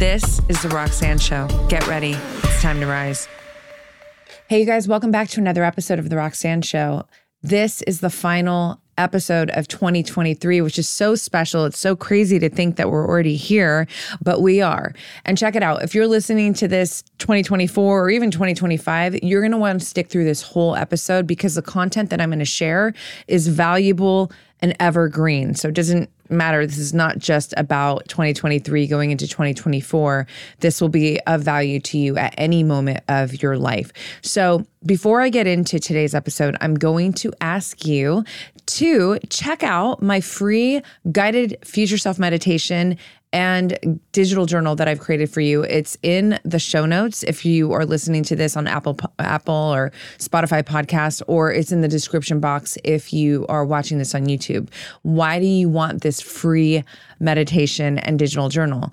This is The Roxanne Show. Get ready. It's time to rise. Hey, you guys, welcome back to another episode of The Roxanne Show. This is the final episode of 2023, which is so special. It's so crazy to think that we're already here, but we are. And check it out. If you're listening to this 2024 or even 2025, you're going to want to stick through this whole episode because the content that I'm going to share is valuable and evergreen. So it doesn't matter. This is not just about 2023 going into 2024. This will be of value to you at any moment of your life. So, before I get into today's episode, I'm going to ask you to check out my free guided future self meditation and digital journal that I've created for you. It's in the show notes if you are listening to this on Apple Apple or Spotify podcast or it's in the description box if you are watching this on YouTube. Why do you want this free meditation and digital journal?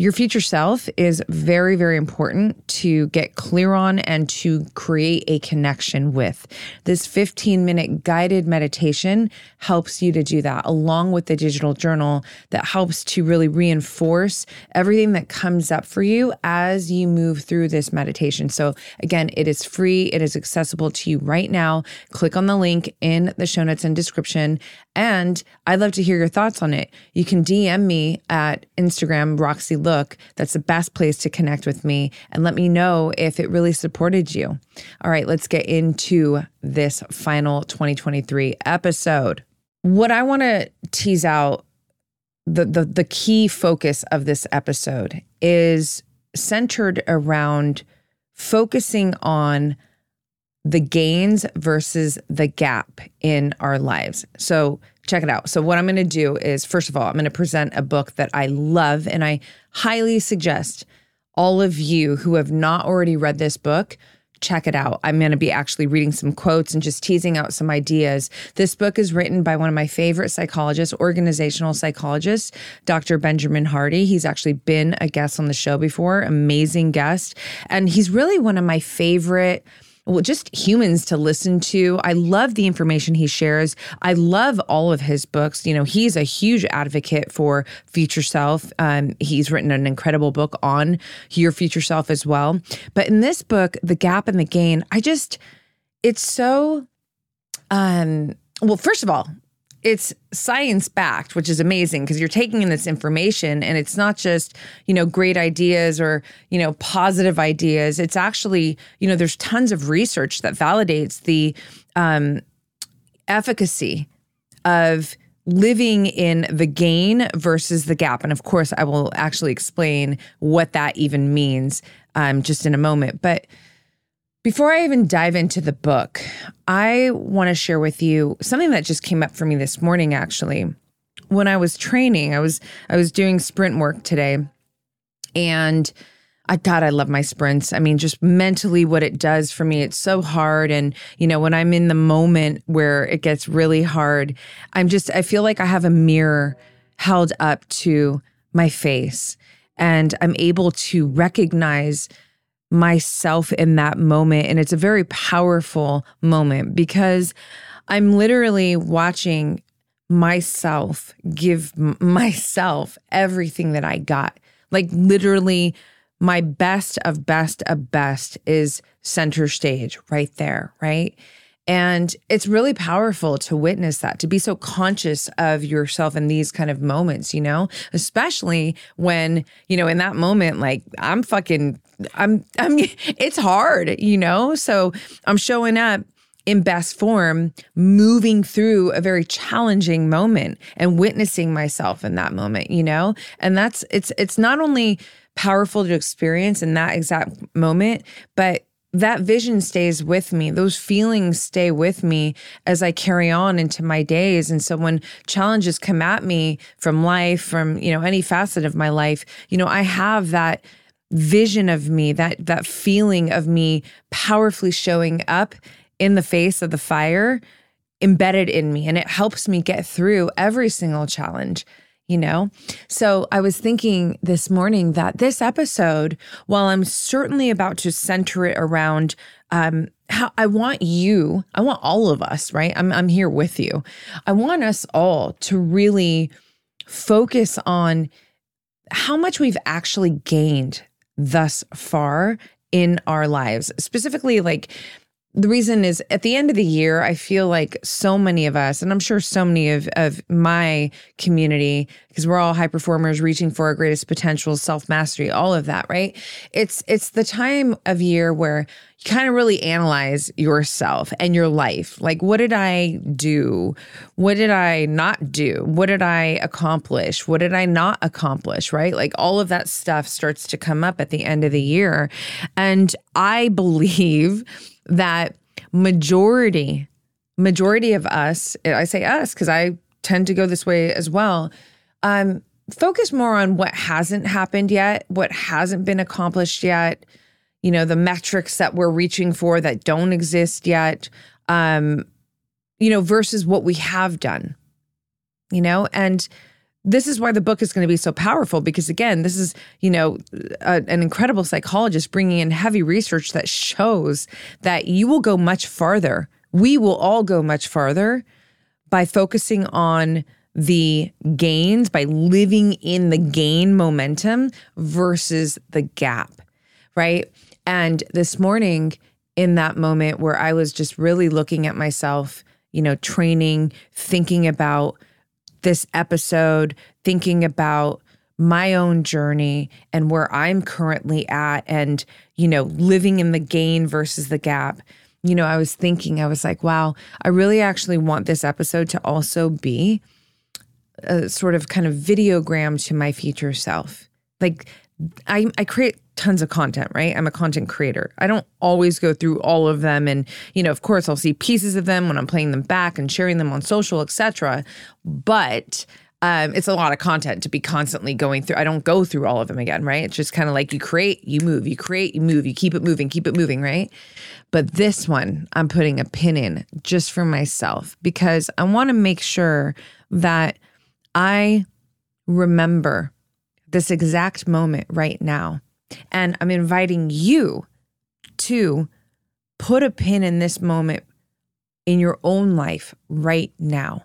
Your future self is very, very important to get clear on and to create a connection with. This 15 minute guided meditation helps you to do that, along with the digital journal that helps to really reinforce everything that comes up for you as you move through this meditation. So, again, it is free, it is accessible to you right now. Click on the link in the show notes and description. And I'd love to hear your thoughts on it. You can DM me at Instagram, Roxy look. That's the best place to connect with me and let me know if it really supported you. All right, let's get into this final 2023 episode. What I want to tease out the, the the key focus of this episode is centered around focusing on the gains versus the gap in our lives. So, check it out. So, what I'm going to do is, first of all, I'm going to present a book that I love and I highly suggest all of you who have not already read this book check it out. I'm going to be actually reading some quotes and just teasing out some ideas. This book is written by one of my favorite psychologists, organizational psychologist, Dr. Benjamin Hardy. He's actually been a guest on the show before, amazing guest. And he's really one of my favorite well, just humans to listen to. I love the information he shares. I love all of his books. You know, he's a huge advocate for future self. Um, he's written an incredible book on your future self as well. But in this book, The Gap and the Gain, I just, it's so, um, well, first of all, it's science backed, which is amazing because you're taking in this information and it's not just, you know, great ideas or, you know, positive ideas. It's actually, you know, there's tons of research that validates the um, efficacy of living in the gain versus the gap. And of course, I will actually explain what that even means um, just in a moment. But before I even dive into the book, I want to share with you something that just came up for me this morning actually. When I was training, I was I was doing sprint work today and I God, I love my sprints. I mean, just mentally what it does for me, it's so hard. And, you know, when I'm in the moment where it gets really hard, I'm just, I feel like I have a mirror held up to my face and I'm able to recognize myself in that moment. And it's a very powerful moment because I'm literally watching myself give myself everything that I got. Like, literally, my best of best of best is center stage right there, right? And it's really powerful to witness that, to be so conscious of yourself in these kind of moments, you know, especially when, you know, in that moment, like I'm fucking, I'm, I'm, it's hard, you know? So I'm showing up in best form, moving through a very challenging moment and witnessing myself in that moment, you know? And that's, it's, it's not only powerful to experience in that exact moment, but that vision stays with me. Those feelings stay with me as I carry on into my days. And so when challenges come at me from life, from, you know, any facet of my life, you know, I have that vision of me, that that feeling of me powerfully showing up in the face of the fire embedded in me and it helps me get through every single challenge you know? So I was thinking this morning that this episode, while I'm certainly about to center it around um, how I want you, I want all of us, right? I'm, I'm here with you. I want us all to really focus on how much we've actually gained thus far in our lives. Specifically, like the reason is at the end of the year, I feel like so many of us, and I'm sure so many of, of my community, because we're all high performers reaching for our greatest potential, self-mastery, all of that, right? It's it's the time of year where you kind of really analyze yourself and your life. Like, what did I do? What did I not do? What did I accomplish? What did I not accomplish? Right? Like, all of that stuff starts to come up at the end of the year. And I believe that majority majority of us i say us because i tend to go this way as well um focus more on what hasn't happened yet what hasn't been accomplished yet you know the metrics that we're reaching for that don't exist yet um you know versus what we have done you know? And this is why the book is going to be so powerful because again this is you know a, an incredible psychologist bringing in heavy research that shows that you will go much farther. We will all go much farther by focusing on the gains by living in the gain momentum versus the gap right? And this morning in that moment where i was just really looking at myself you know training thinking about this episode thinking about my own journey and where I'm currently at and, you know, living in the gain versus the gap. You know, I was thinking, I was like, wow, I really actually want this episode to also be a sort of kind of videogram to my future self. Like, I, I create tons of content, right? I'm a content creator. I don't always go through all of them and, you know, of course I'll see pieces of them when I'm playing them back and sharing them on social, etc. But um, it's a lot of content to be constantly going through. I don't go through all of them again, right? It's just kind of like you create, you move, you create, you move, you keep it moving, keep it moving, right? But this one, I'm putting a pin in just for myself because I want to make sure that I remember this exact moment right now. And I'm inviting you to put a pin in this moment in your own life right now,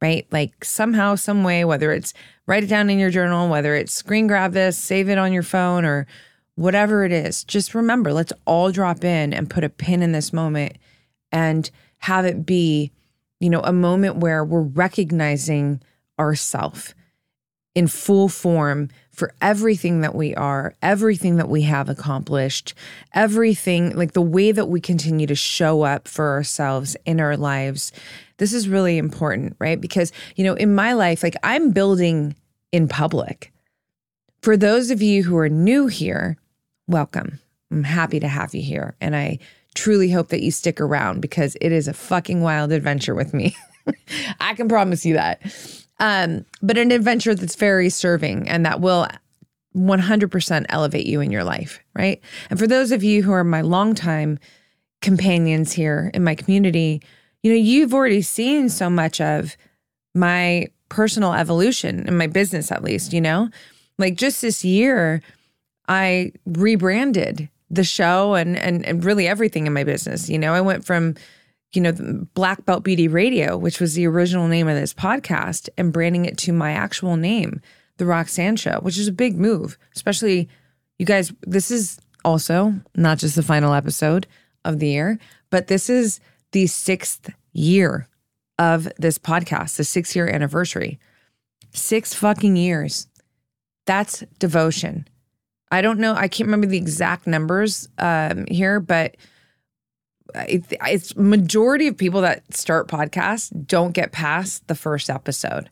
right? Like somehow, some way, whether it's write it down in your journal, whether it's screen grab this, save it on your phone, or whatever it is, just remember, let's all drop in and put a pin in this moment and have it be, you know, a moment where we're recognizing ourself in full form for everything that we are, everything that we have accomplished, everything like the way that we continue to show up for ourselves in our lives. This is really important, right? Because, you know, in my life, like I'm building in public. For those of you who are new here, welcome. I'm happy to have you here. And I truly hope that you stick around because it is a fucking wild adventure with me. I can promise you that. Um, but an adventure that's very serving and that will 100% elevate you in your life, right? And for those of you who are my longtime companions here in my community, you know, you've already seen so much of my personal evolution in my business, at least, you know? Like just this year, I rebranded the show and and and really everything in my business. You know, I went from you know, Black Belt Beauty Radio, which was the original name of this podcast, and branding it to my actual name, The Roxanne Show, which is a big move, especially you guys. This is also not just the final episode of the year, but this is the sixth year of this podcast, the six year anniversary. Six fucking years. That's devotion. I don't know. I can't remember the exact numbers um, here, but it's majority of people that start podcasts don't get past the first episode.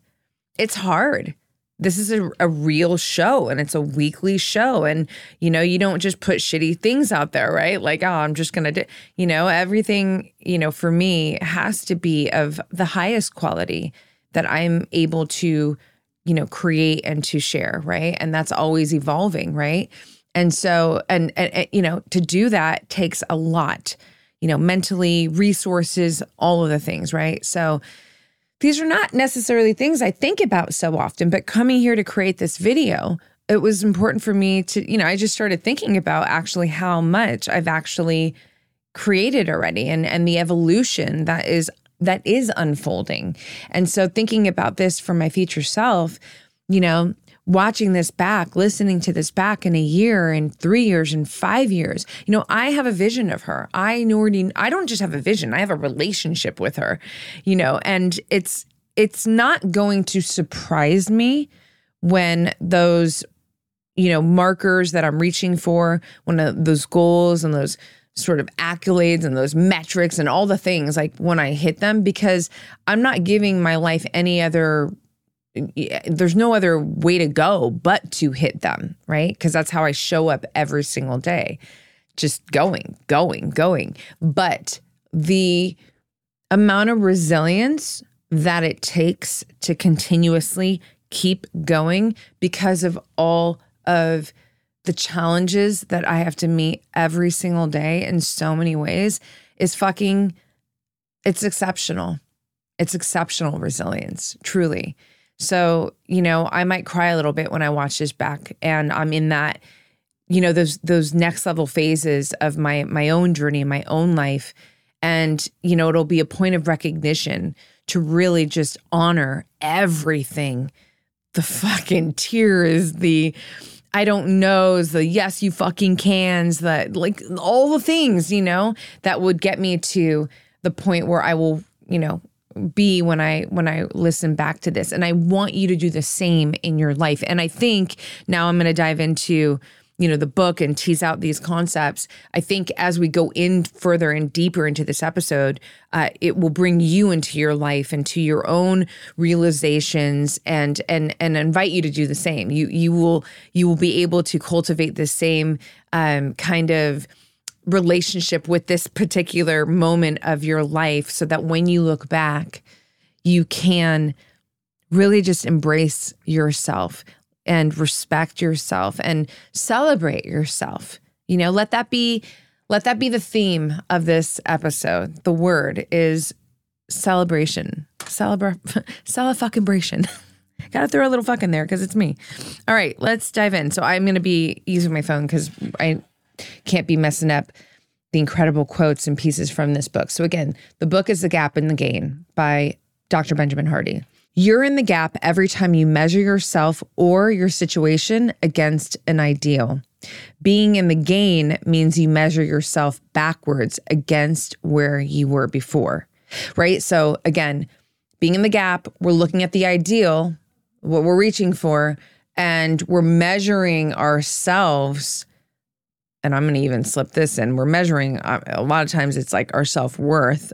It's hard. This is a, a real show and it's a weekly show. And, you know, you don't just put shitty things out there, right? Like, oh, I'm just going to do, you know, everything, you know, for me has to be of the highest quality that I'm able to, you know, create and to share, right? And that's always evolving, right? And so, and, and, and you know, to do that takes a lot you know, mentally, resources, all of the things, right? So these are not necessarily things I think about so often, but coming here to create this video, it was important for me to, you know, I just started thinking about actually how much I've actually created already and and the evolution that is that is unfolding. And so thinking about this for my future self, you know, watching this back, listening to this back in a year, in three years, in five years, you know, I have a vision of her. I already, I don't just have a vision, I have a relationship with her, you know, and it's, it's not going to surprise me when those, you know, markers that I'm reaching for, when uh, those goals and those sort of accolades and those metrics and all the things, like when I hit them, because I'm not giving my life any other there's no other way to go but to hit them, right? Because that's how I show up every single day. Just going, going, going. But the amount of resilience that it takes to continuously keep going because of all of the challenges that I have to meet every single day in so many ways is fucking it's exceptional. It's exceptional resilience, truly. So, you know, I might cry a little bit when I watch this back and I'm in that you know those those next level phases of my my own journey my own life. And you know it'll be a point of recognition to really just honor everything. The fucking tears the I don't knows, the yes, you fucking cans, the like all the things, you know, that would get me to the point where I will, you know, be when I when I listen back to this. And I want you to do the same in your life. And I think now I'm going to dive into you know the book and tease out these concepts i think as we go in further and deeper into this episode uh, it will bring you into your life and to your own realizations and and and invite you to do the same you you will you will be able to cultivate the same um, kind of relationship with this particular moment of your life so that when you look back, you can really just embrace yourself and respect yourself and celebrate yourself. You know, let that be let that be the theme of this episode. The word is celebration. Celebrate celebration. Gotta throw a little fuck in there because it's me. All right, let's dive in. So I'm gonna be using my phone because I can't be messing up the incredible quotes and pieces from this book. So, again, the book is The Gap and the Gain by Dr. Benjamin Hardy. You're in the gap every time you measure yourself or your situation against an ideal. Being in the gain means you measure yourself backwards against where you were before, right? So, again, being in the gap, we're looking at the ideal, what we're reaching for, and we're measuring ourselves and I'm going to even slip this in. We're measuring uh, a lot of times it's like our self worth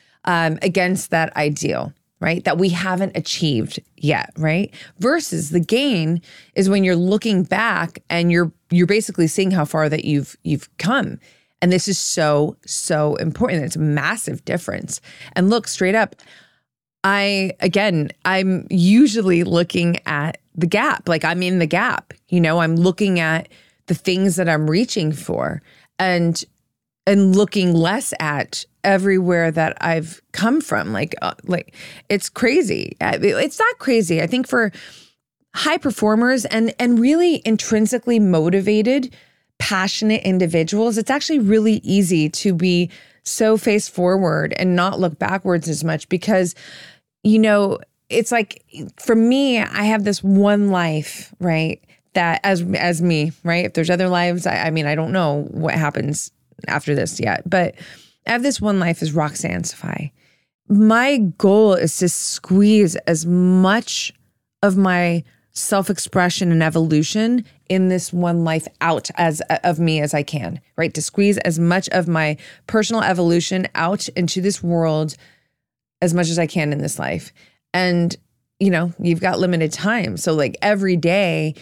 um, against that ideal, right? That we haven't achieved yet, right? Versus the gain is when you're looking back and you're you're basically seeing how far that you've you've come. And this is so so important. It's a massive difference. And look straight up. I again, I'm usually looking at the gap. Like I'm in the gap. You know, I'm looking at the things that I'm reaching for and and looking less at everywhere that I've come from. Like uh, like it's crazy. It's not crazy. I think for high performers and and really intrinsically motivated passionate individuals it's actually really easy to be so face forward and not look backwards as much because you know it's like for me I have this one life right that as as me, right? If there's other lives, I, I mean, I don't know what happens after this yet, but I have this one life as Roxanne Safai. My goal is to squeeze as much of my self-expression and evolution in this one life out as of me as I can, right? To squeeze as much of my personal evolution out into this world as much as I can in this life. And you know, you've got limited time. So like every day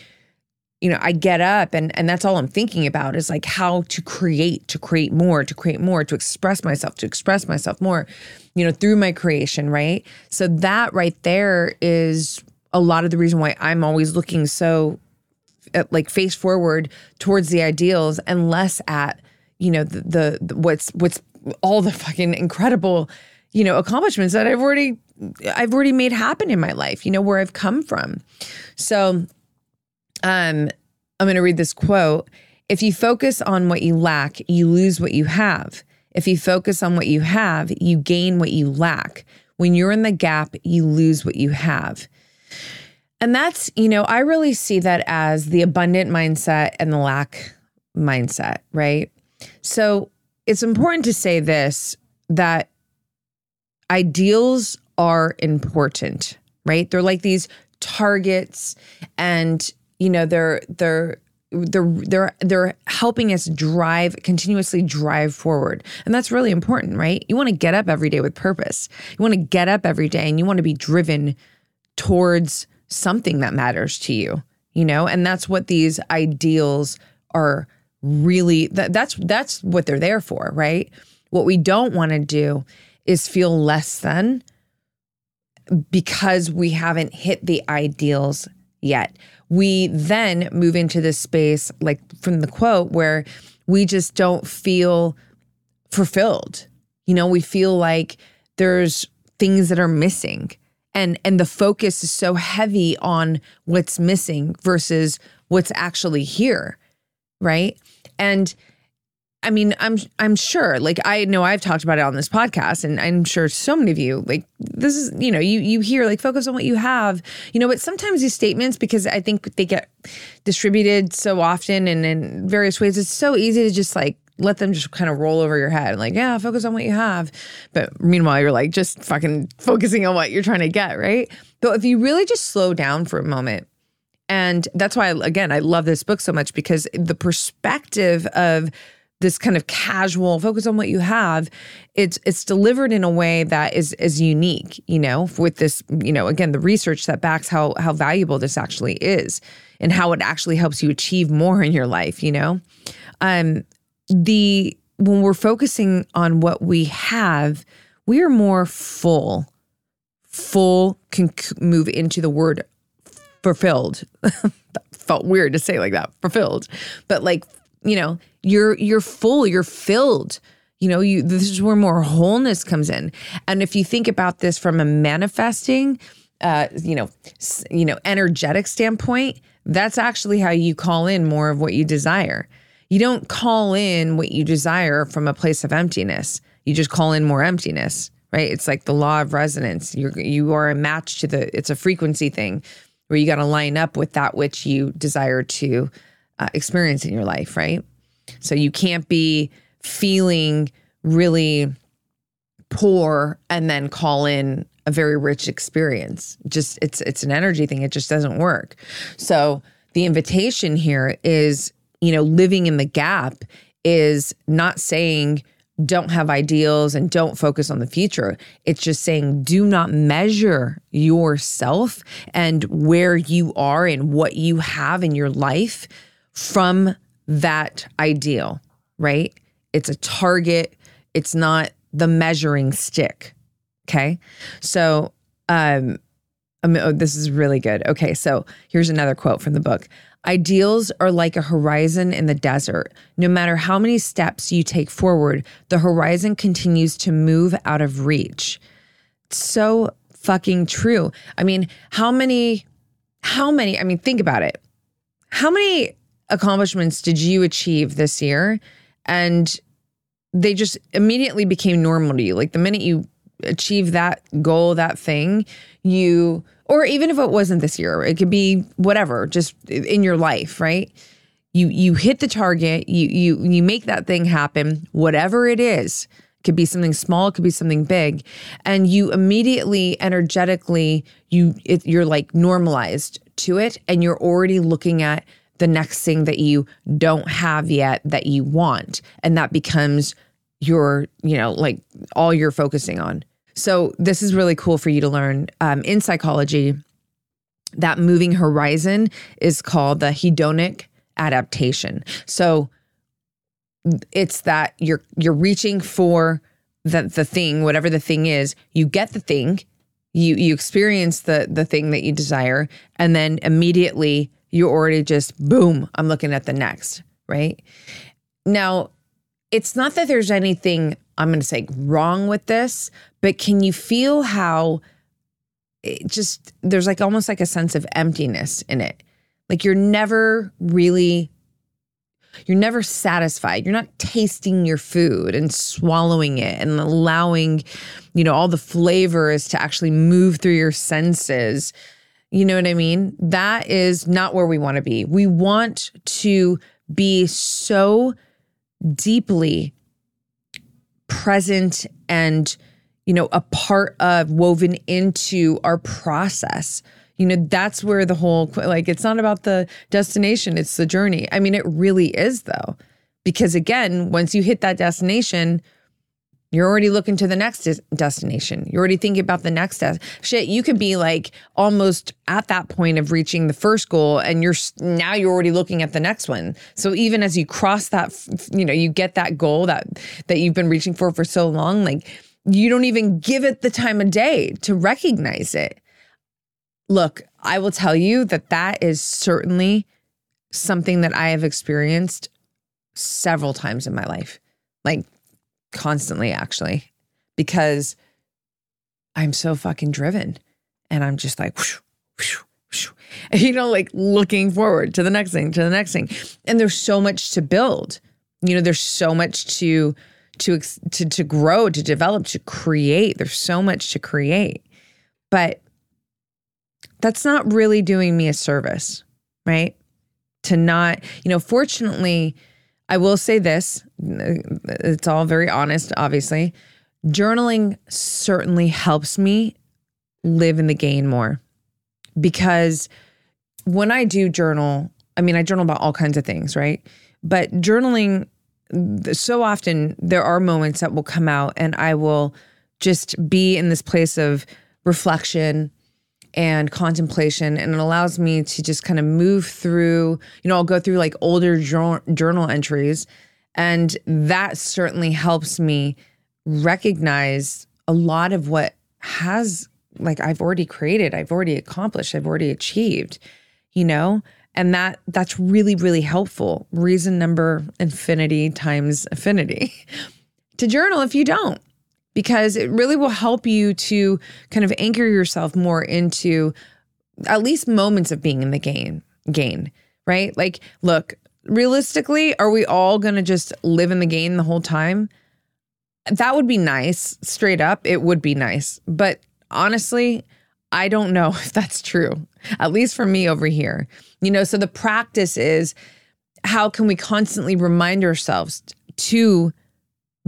you know, I get up and and that's all I'm thinking about is like how to create, to create more, to create more, to express myself, to express myself more, you know, through my creation, right? So that right there is a lot of the reason why I'm always looking so at, uh, like face forward towards the ideals and less at, you know, the, the, the what's what's all the fucking incredible, you know, accomplishments that I've already I've already made happen in my life, you know, where I've come from. So um, I'm going to read this quote. If you focus on what you lack, you lose what you have. If you focus on what you have, you gain what you lack. When you're in the gap, you lose what you have. And that's, you know, I really see that as the abundant mindset and the lack mindset, right? So it's important to say this that ideals are important, right? They're like these targets and you know they're they're they're they're they're helping us drive continuously drive forward. And that's really important right? You want to get up every day with purpose. You want to get up every day and you want to be driven towards something that matters to you you know? And that's what these ideals are really that, that's that's what they're there for right? What we don't want to do is feel less than because we haven't hit the ideals yet we then move into this space like from the quote where we just don't feel fulfilled. You know we feel like there's things that are missing. And and the focus is so heavy on what's missing versus what's actually here right? And I mean, I'm I'm sure. Like I know I've talked about it on this podcast, and I'm sure so many of you like this is you know you you hear like focus on what you have, you know. But sometimes these statements, because I think they get distributed so often and in various ways, it's so easy to just like let them just kind of roll over your head, and like yeah, focus on what you have. But meanwhile, you're like just fucking focusing on what you're trying to get, right? But if you really just slow down for a moment and that's why, again, I love this book so much because the perspective of this kind of casual focus on what you have it's it's delivered in a way that is is unique you know with this you know again the research that backs how how valuable this actually is and how it actually helps you achieve more in your life you know um the when we're focusing on what we have we are more full full can move into the word fulfilled. felt weird to say like that, fulfilled. But like, you know, you're you're full, you're filled. You know, you this is where more wholeness comes in. And if you think about this from a manifesting uh, you know, you know, energetic standpoint, that's actually how you call in more of what you desire. You don't call in what you desire from a place of emptiness. You just call in more emptiness, right? It's like the law of resonance. You're you are a match to the. It's a frequency thing where you got to line up with that which you desire to uh, experience in your life, right? So you can't be feeling really poor and then call in a very rich experience. Just it's it's an energy thing. It just doesn't work. So the invitation here is, you know, living in the gap is not saying don't have ideals and don't focus on the future. It's just saying do not measure yourself and where you are and what you have in your life from that ideal, right? It's a target, it's not the measuring stick. Okay. So, um, oh, this is really good. Okay. So here's another quote from the book Ideals are like a horizon in the desert. No matter how many steps you take forward, the horizon continues to move out of reach. so fucking true. I mean, how many, how many, I mean, think about it. How many accomplishments did you achieve this year? And they just immediately became normal to you. Like the minute you achieve that goal, that thing, you or even if it wasn't this year, it could be whatever, just in your life, right? You you hit the target, you you you make that thing happen, whatever it is. Could be something small, it could be something big, and you immediately energetically you it, you're like normalized to it and you're already looking at the next thing that you don't have yet that you want and that becomes your, you know, like all you're focusing on. So this is really cool for you to learn. Um, in psychology, that moving horizon is called the hedonic adaptation. So it's that you're you're reaching for the the thing, whatever the thing is. You get the thing, you you experience the the thing that you desire, and then immediately you're already just boom. I'm looking at the next, right? Now, it's not that there's anything I'm going to say wrong with this, but can you feel how it just there's like almost like a sense of emptiness in it? Like you're never really you're never satisfied. You're not tasting your food and swallowing it and allowing, you know, all the flavors to actually move through your senses. You know what I mean? That is not where we want to be. We want to be so deeply present and you know a part of woven into our process you know that's where the whole like it's not about the destination it's the journey i mean it really is though because again once you hit that destination you're already looking to the next des- destination. You're already thinking about the next des- shit. You could be like almost at that point of reaching the first goal, and you're now you're already looking at the next one. So even as you cross that, you know, you get that goal that that you've been reaching for for so long, like you don't even give it the time of day to recognize it. Look, I will tell you that that is certainly something that I have experienced several times in my life. Like constantly actually because I'm so fucking driven. And I'm just like whoosh, whoosh, whoosh, you know like looking forward to the next thing to the next thing. And there's so much to build. You know there's so much to to to to grow to develop to create. There's so much to create. But that's not really doing me a service right? To not you know fortunately I will say this it's all very honest, obviously. Journaling certainly helps me live in the gain more because when I do journal, I mean, I journal about all kinds of things, right? But journaling, so often there are moments that will come out and I will just be in this place of reflection and contemplation and it allows me to just kind of move through you know i'll go through like older journal entries and that certainly helps me recognize a lot of what has like i've already created i've already accomplished i've already achieved you know? And that that's really really helpful. Reason number infinity times affinity. To journal if you don't because it really will help you to kind of anchor yourself more into at least moments of being in the gain gain right? Like look realistically are we all going to just live in the gain the whole time? That would be nice straight up it would be nice but honestly i don't know if that's true at least for me over here. You know so the practice is how can we constantly remind ourselves to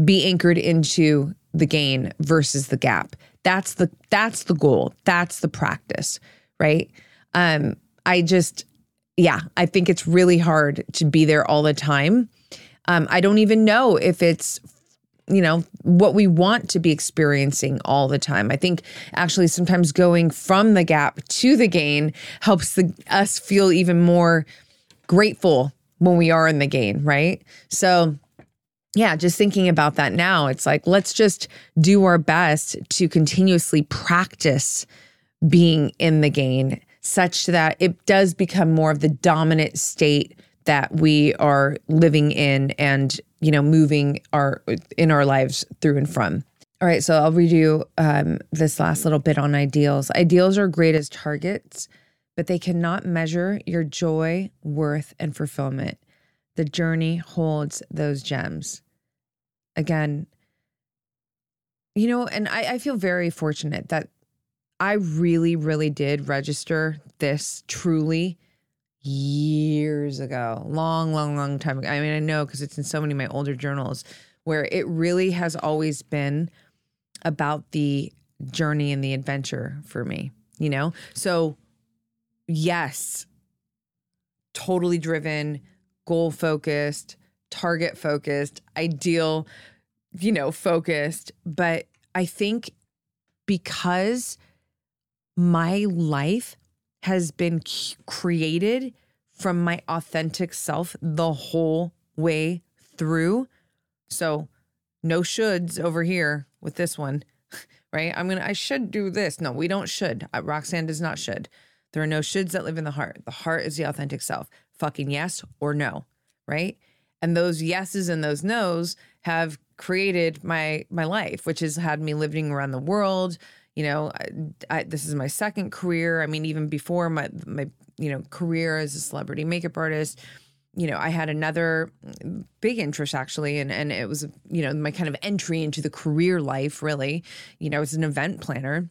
be anchored into the gain versus the gap. That's the that's the goal. That's the practice, right? Um I just yeah, I think it's really hard to be there all the time. Um I don't even know if it's you know what we want to be experiencing all the time. I think actually sometimes going from the gap to the gain helps the, us feel even more grateful when we are in the gain, right? So yeah, just thinking about that now, it's like, let's just do our best to continuously practice being in the gain such that it does become more of the dominant state that we are living in and, you know, moving our in our lives through and from. All right, so I'll read you um, this last little bit on ideals. Ideals are great as targets, but they cannot measure your joy, worth, and fulfillment. The journey holds those gems again, you know, and I, I feel very fortunate that I really, really did register this truly years ago, long, long, long time ago. I mean, I know because it's in so many of my older journals where it really has always been about the journey and the adventure for me, you know? So, yes, totally driven, goal focused, target focused, ideal, you know, focused. But I think because my life has been created from my authentic self the whole way through. So, no shoulds over here with this one, right? I'm gonna, I should do this. No, we don't should. Uh, Roxanne does not should. There are no shoulds that live in the heart. The heart is the authentic self. Fucking yes or no, right? And those yeses and those nos have created my my life which has had me living around the world. You know I, I, this is my second career. I mean even before my my you know career as a celebrity makeup artist you know i had another big interest actually and and it was you know my kind of entry into the career life really. You know as an event planner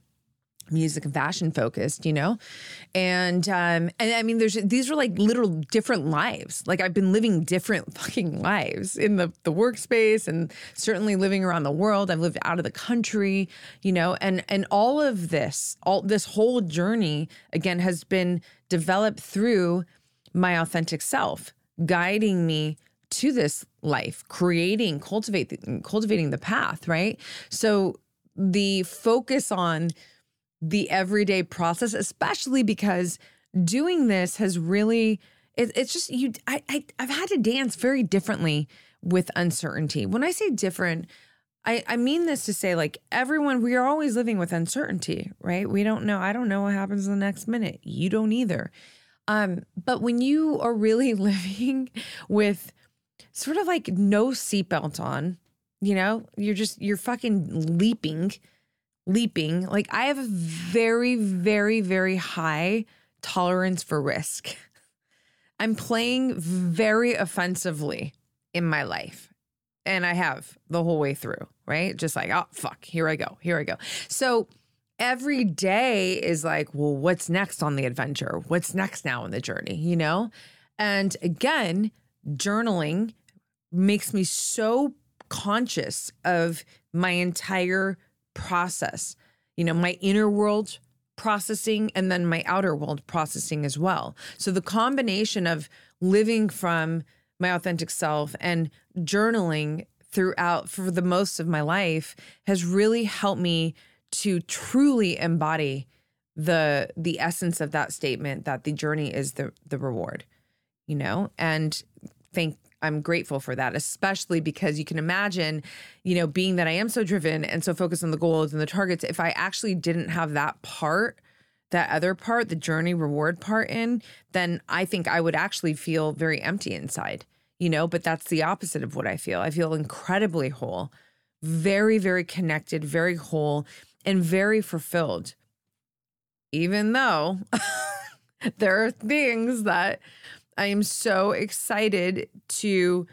music and fashion focused, you know? And um and I mean there's these are like literal different lives. Like I've been living different fucking lives in the the workspace and certainly living around the world. I've lived out of the country, you know, and and all of this, all this whole journey again has been developed through my authentic self, guiding me to this life, creating, cultivating cultivating the path, right? So the focus on the everyday process, especially because doing this has really it, it's just you I, I I've had to dance very differently with uncertainty. When I say different, I, I mean this to say like everyone we are always living with uncertainty, right? We don't know. I don't know what happens the next minute. You don't either. Um, but when you are really living with sort of like no seatbelt on, you know, you're just you're fucking leaping leaping, like I have a very, very, very high tolerance for risk. I'm playing very offensively in my life. And I have the whole way through, right? Just like, oh, fuck, here I go, here I go. So every day is like, well, what's next on the adventure? What's next now in the journey, you know? And again, journaling makes me so conscious of my entire process, you know, my inner world processing and then my outer world processing as well. So the combination of living from my authentic self and journaling throughout for the most of my life has really helped me to truly embody the the essence of that statement that the journey is the the reward you know and thank I'm grateful for that, especially because you can imagine, you know, being that I am so driven and so focused on the goals and the targets, if I actually didn't have that part, that other part, the journey reward part in, then I think I would actually feel very empty inside, you know, but that's the opposite of what I feel. I feel incredibly whole, very, very connected, very whole, and very fulfilled. Even though there are things that I am so excited to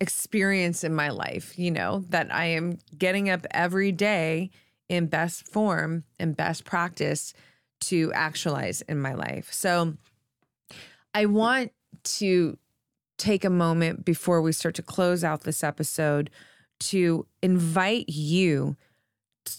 experience in my life, you know, that I am getting up every day in best form and best practice to actualize in my life. So I want to take a moment before we start to close out this episode to invite you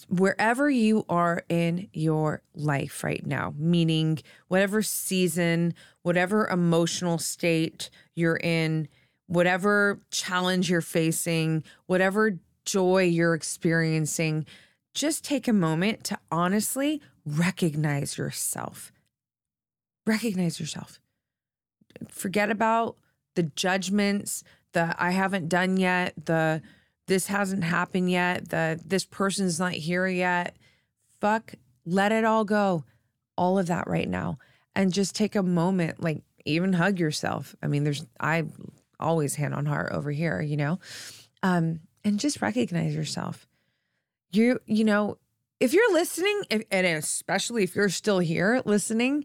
wherever you are in your life right now, meaning whatever season, whatever emotional state you're in, whatever challenge you're facing, whatever joy you're experiencing, just take a moment to honestly recognize yourself. Recognize yourself. Forget about the judgments, the I haven't done yet, the this hasn't happened yet, the this person's not here yet. Fuck, let it all go. All of that right now. And just take a moment, like even hug yourself. I mean, there's I always hand on heart over here, you know? Um, and just recognize yourself. You, you know, if you're listening, if, and especially if you're still here listening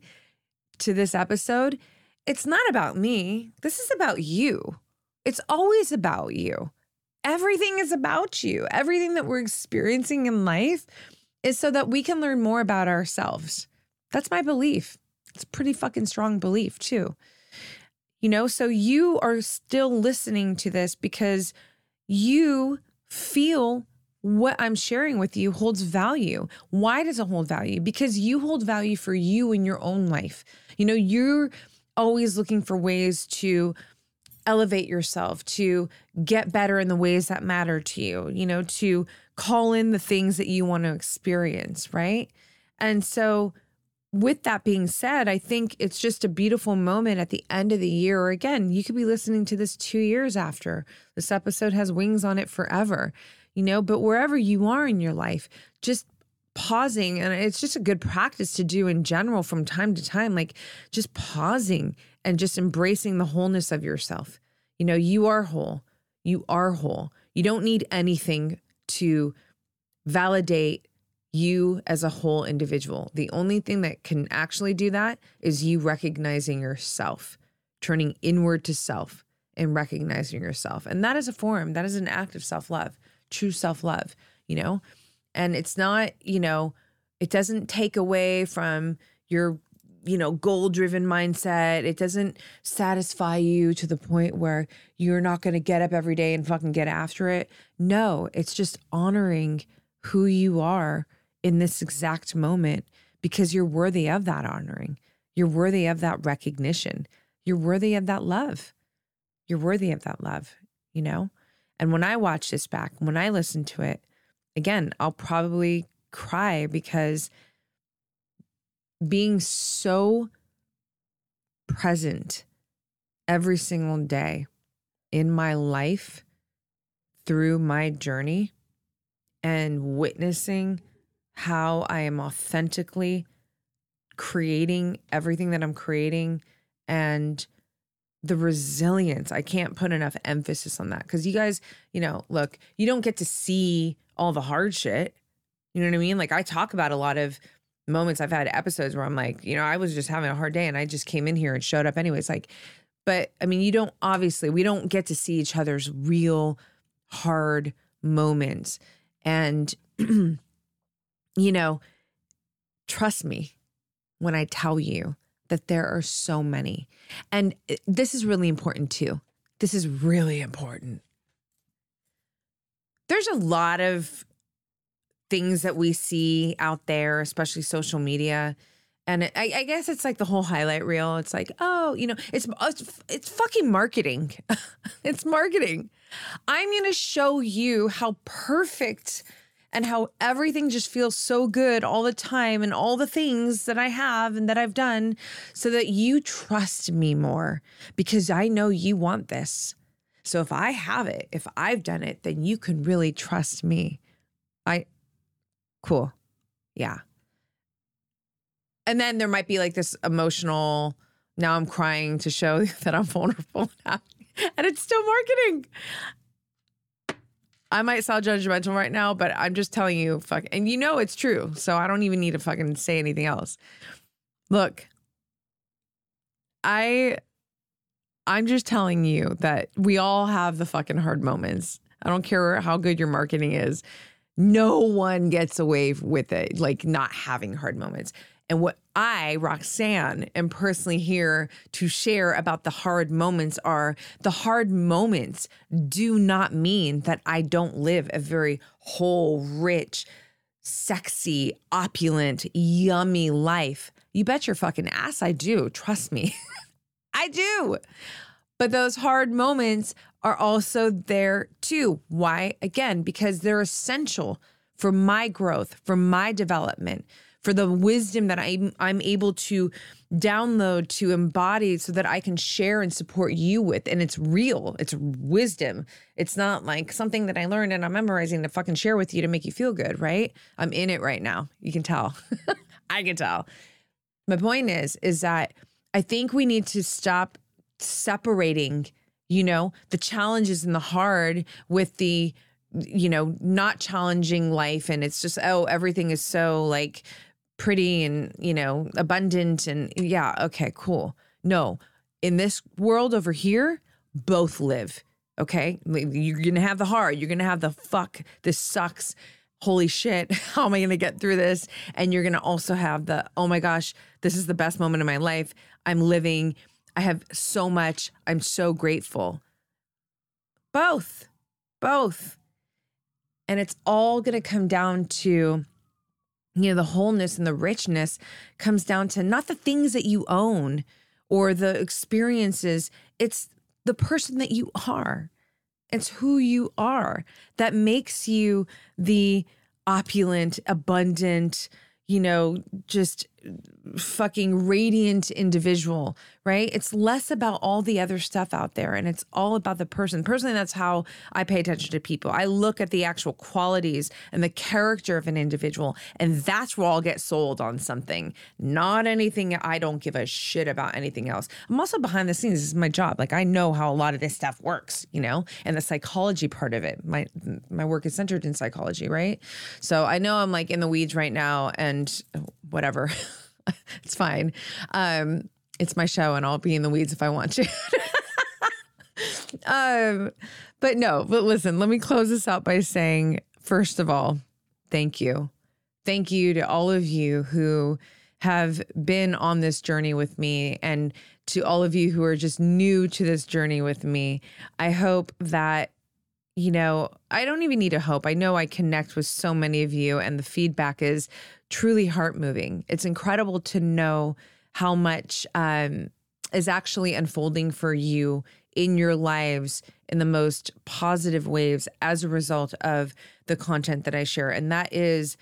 to this episode, it's not about me. This is about you. It's always about you. Everything is about you. Everything that we're experiencing in life is so that we can learn more about ourselves. That's my belief. It's a pretty fucking strong belief, too. You know, so you are still listening to this because you feel what I'm sharing with you holds value. Why does it hold value? Because you hold value for you in your own life. You know, you're always looking for ways to elevate yourself, to get better in the ways that matter to you, you know, to call in the things that you want to experience, right? And so, with that being said, I think it's just a beautiful moment at the end of the year. Or again, you could be listening to this two years after. This episode has wings on it forever, you know, but wherever you are in your life, just pausing and it's just a good practice to do in general from time to time like just pausing and just embracing the wholeness of yourself. You know you are whole. You are whole. You don't need anything to validate you as a whole individual. The only thing that can actually do that is you recognizing yourself turning inward to self and recognizing yourself. And that is a form. That is an act of self-love true self-love you know? And it's not, you know, It doesn't take away from your you know, goal driven mindset. It doesn't satisfy you to the point where you're not going to get up every day and fucking get after it. No, it's just honoring who you are in this exact moment because you're worthy of that honoring. You're worthy of that recognition. You're worthy of that love. You're worthy of that love, you know? And when I watch this back, when I listen to it, again, I'll probably cry because being so present every single day in my life through my journey and witnessing how I am authentically creating everything that I'm creating and the resilience. I can't put enough emphasis on that because you guys, you know, look, you don't get to see all the hard shit. You know what I mean? Like I talk about a lot of moments I've had episodes where I'm like, you know, I was just having a hard day and I just came in here and showed up anyways. Like, but I mean, you don't obviously, we don't get to see each other's real hard moments. And, you know, trust me when I tell you that there are so many. And eh, this is really important too. This is really important. There's a lot of things that we see out there, especially social media. And I, I, guess it's like the whole highlight reel. It's like, oh, you know, it's it's, it's fucking marketing. it's marketing. I'm going to show you how perfect and how everything just feels so good all the time and all the things that I have and that I've done so that you trust me more because I know you want this. So if I have it, if I've done it, then you can really trust me. I Cool. Yeah. And then there might be like this emotional, now I'm crying to show that I'm vulnerable now. And it's still marketing. I might sound judgmental right now, but I'm just telling you, fuck, and you know it's true. So I don't even need to fucking say anything else. Look, I I'm just telling you that we all have the fucking hard moments. I don't care how good your marketing is no one gets away with it, like not having hard moments. And what I, Roxanne, am personally here to share about the hard moments are the hard moments do not mean that I don't live a very whole, rich, sexy, opulent, yummy life. You bet your fucking ass I do. Trust me. I do. But those hard moments are also there too. Why? Again, because they're essential for my growth, for my development, for the wisdom that I'm, I'm able to download, to embody so that I can share and support you with. And it's real, it's wisdom. It's not like something that I learned and I'm memorizing to fucking share with you to make you feel good, right? I'm in it right now. You can tell. I can tell. My point is, is that I think we need to stop separating you know, the challenges and the hard with the, you know, not challenging life. And it's just, oh, everything is so like pretty and, you know, abundant. And yeah, okay, cool. No, in this world over here, both live. Okay. You're going to have the hard, you're going to have the fuck, this sucks. Holy shit, how am I going to get through this? And you're going to also have the, oh my gosh, this is the best moment of my life. I'm living I have so much. I'm so grateful. Both, both. And it's all going to come down to, you know, the wholeness and the richness comes down to not the things that you own or the experiences, it's the person that you are. It's who you are that makes you the opulent, abundant, you know, just fucking radiant individual, right? It's less about all the other stuff out there and it's all about the person. Personally, that's how I pay attention to people. I look at the actual qualities and the character of an individual, and that's where I'll get sold on something, not anything. I don't give a shit about anything else. I'm also behind the scenes. This is my job. Like I know how a lot of this stuff works, you know, and the psychology part of it. My my work is centered in psychology, right? So I know I'm like in the weeds right now and whatever. it's fine. Um, it's my show, and I'll be in the weeds if I want to. um, but no, but listen, let me close this out by saying, first of all, thank you. thank you to all of you who have been on this journey with me and to all of you who are just new to this journey with me. I hope that you know, I don't even need to hope. I know I connect with so many of you, and the feedback is truly heart moving. It's incredible to know how much um, is actually unfolding for you in your lives in the most positive ways as a result of the content that I share. And that is,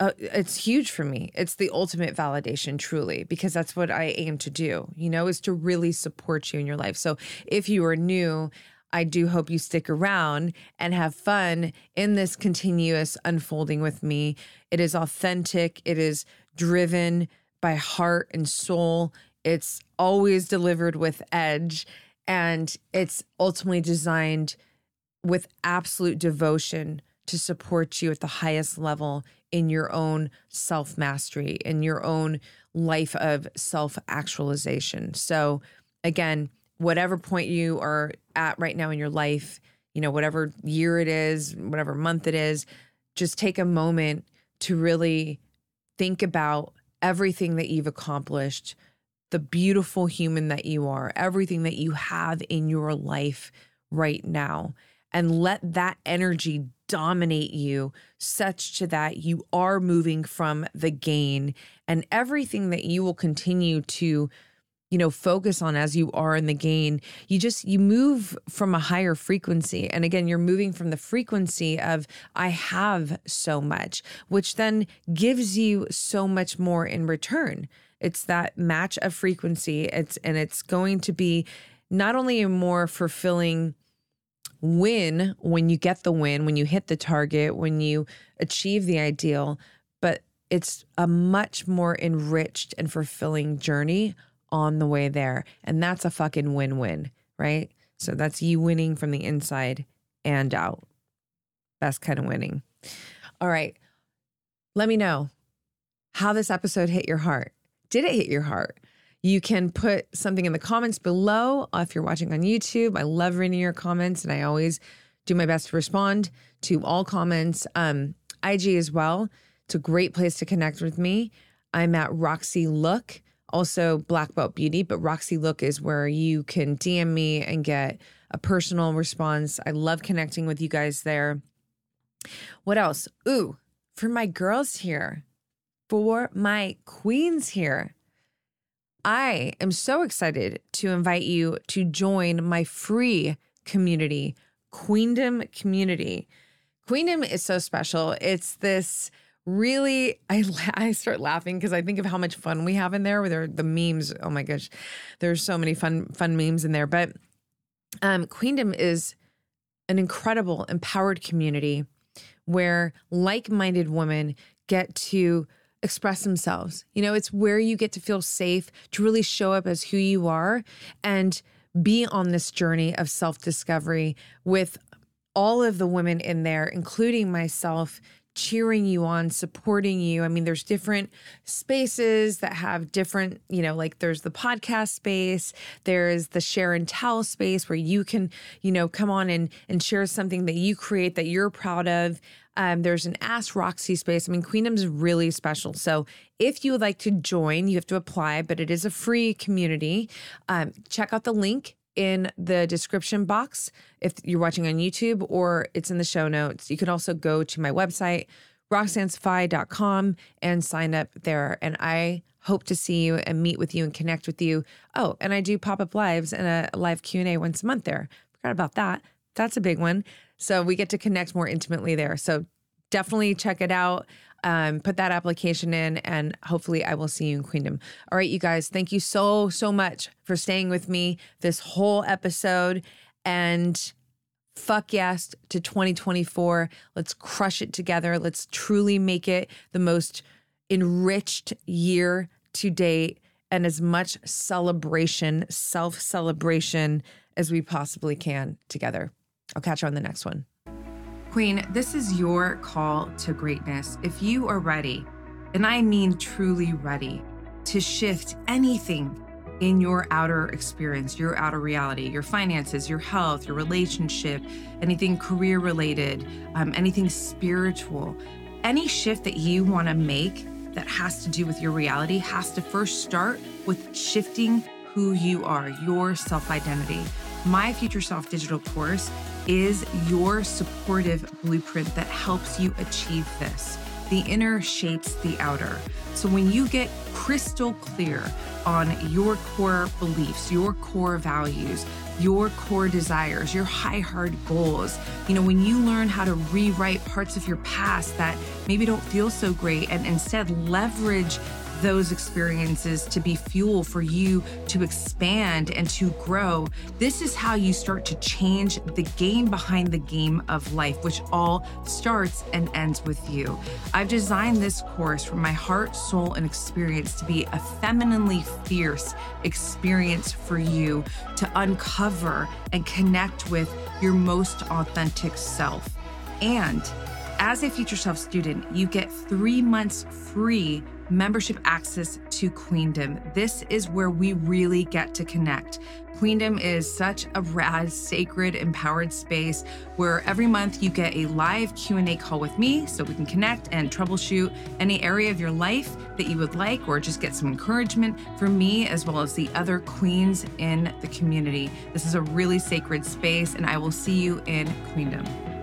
uh, it's huge for me. It's the ultimate validation, truly, because that's what I aim to do, you know, is to really support you in your life. So if you are new, I do hope you stick around and have fun in this continuous unfolding with me. It is authentic, it is driven by heart and soul. It's always delivered with edge, and it's ultimately designed with absolute devotion to support you at the highest level in your own self mastery, in your own life of self actualization. So, again, whatever point you are at right now in your life, you know, whatever year it is, whatever month it is, just take a moment to really think about everything that you've accomplished, the beautiful human that you are, everything that you have in your life right now, and let that energy dominate you such to that you are moving from the gain. And everything that you will continue to you know focus on as you are in the gain you just you move from a higher frequency. And again you're moving from the frequency of i have so much which then gives you so much more in return. It's that match of frequency. It's and it's going to be not only a more fulfilling win when you get the win when you hit the target when you achieve the ideal but it's a much more enriched and fulfilling journey on the way there. And that's a fucking win win, right? So that's you winning from the inside and out. Best kind of winning. All right. Let me know how this episode hit your heart. Did it hit your heart? You can put something in the comments below if you're watching on YouTube. I love reading your comments and I always do my best to respond to all comments. Um, IG as well. It's a great place to connect with me. I'm at Roxy Look also Black Belt Beauty, but Roxy Look is where you can DM me and get a personal response. I love connecting with you guys there. What else? Ooh, for my girls here, for my queens here, I am so excited to invite you to join my free community, Queendom Community. Queendom is so special. It's this really I I start laughing because I think of how much fun we have in there with the memes. Oh my gosh. There's so many fun fun memes in there, but um Queendom is an incredible empowered community where like-minded women get to express themselves. You know, it's where you get to feel safe to really show up as who you are and be on this journey of self-discovery with all of the women in there, including myself, cheering you on, supporting you. I mean, there's different spaces that have different, you know, like there's the podcast space, there's the share and tell space where you can, you know, come on and and share something that you create that you're proud of. Um, there's an Ask Roxy space. I mean, Queendom's really special. So if you would like to join, you have to apply, but it is a free community. Um, check out the link in the description box if you're watching on YouTube or it's in the show notes. You can also go to my website, roxansfi.com and sign up there. And I hope to see you and meet with you and connect with you. Oh, and I do pop-up lives and a live Q&A once a month there. Forgot about that. That's a big one. So we get to connect more intimately there. So definitely check it out. Um, put that application in, and hopefully, I will see you in Queendom. All right, you guys, thank you so, so much for staying with me this whole episode. And fuck yes to 2024. Let's crush it together. Let's truly make it the most enriched year to date and as much celebration, self celebration as we possibly can together. I'll catch you on the next one. Queen, this is your call to greatness. If you are ready, and I mean truly ready, to shift anything in your outer experience, your outer reality, your finances, your health, your relationship, anything career related, um, anything spiritual, any shift that you want to make that has to do with your reality has to first start with shifting who you are, your self identity. My Future Self digital course is your supportive blueprint that helps you achieve this. The inner shapes the outer. So when you get crystal clear on your core beliefs, your core values, your core desires, your high hard goals. You know, when you learn how to rewrite parts of your past that maybe don't feel so great and instead leverage those experiences to be fuel for you to expand and to grow. This is how you start to change the game behind the game of life, which all starts and ends with you. I've designed this course from my heart, soul, and experience to be a femininely fierce experience for you to uncover and connect with your most authentic self. And as a Future Self student, you get three months free membership access to Queendom. This is where we really get to connect. Queendom is such a rad, sacred, empowered space where every month you get a live Q&A call with me so we can connect and troubleshoot any area of your life that you would like or just get some encouragement from me as well as the other queens in the community. This is a really sacred space and I will see you in Queendom.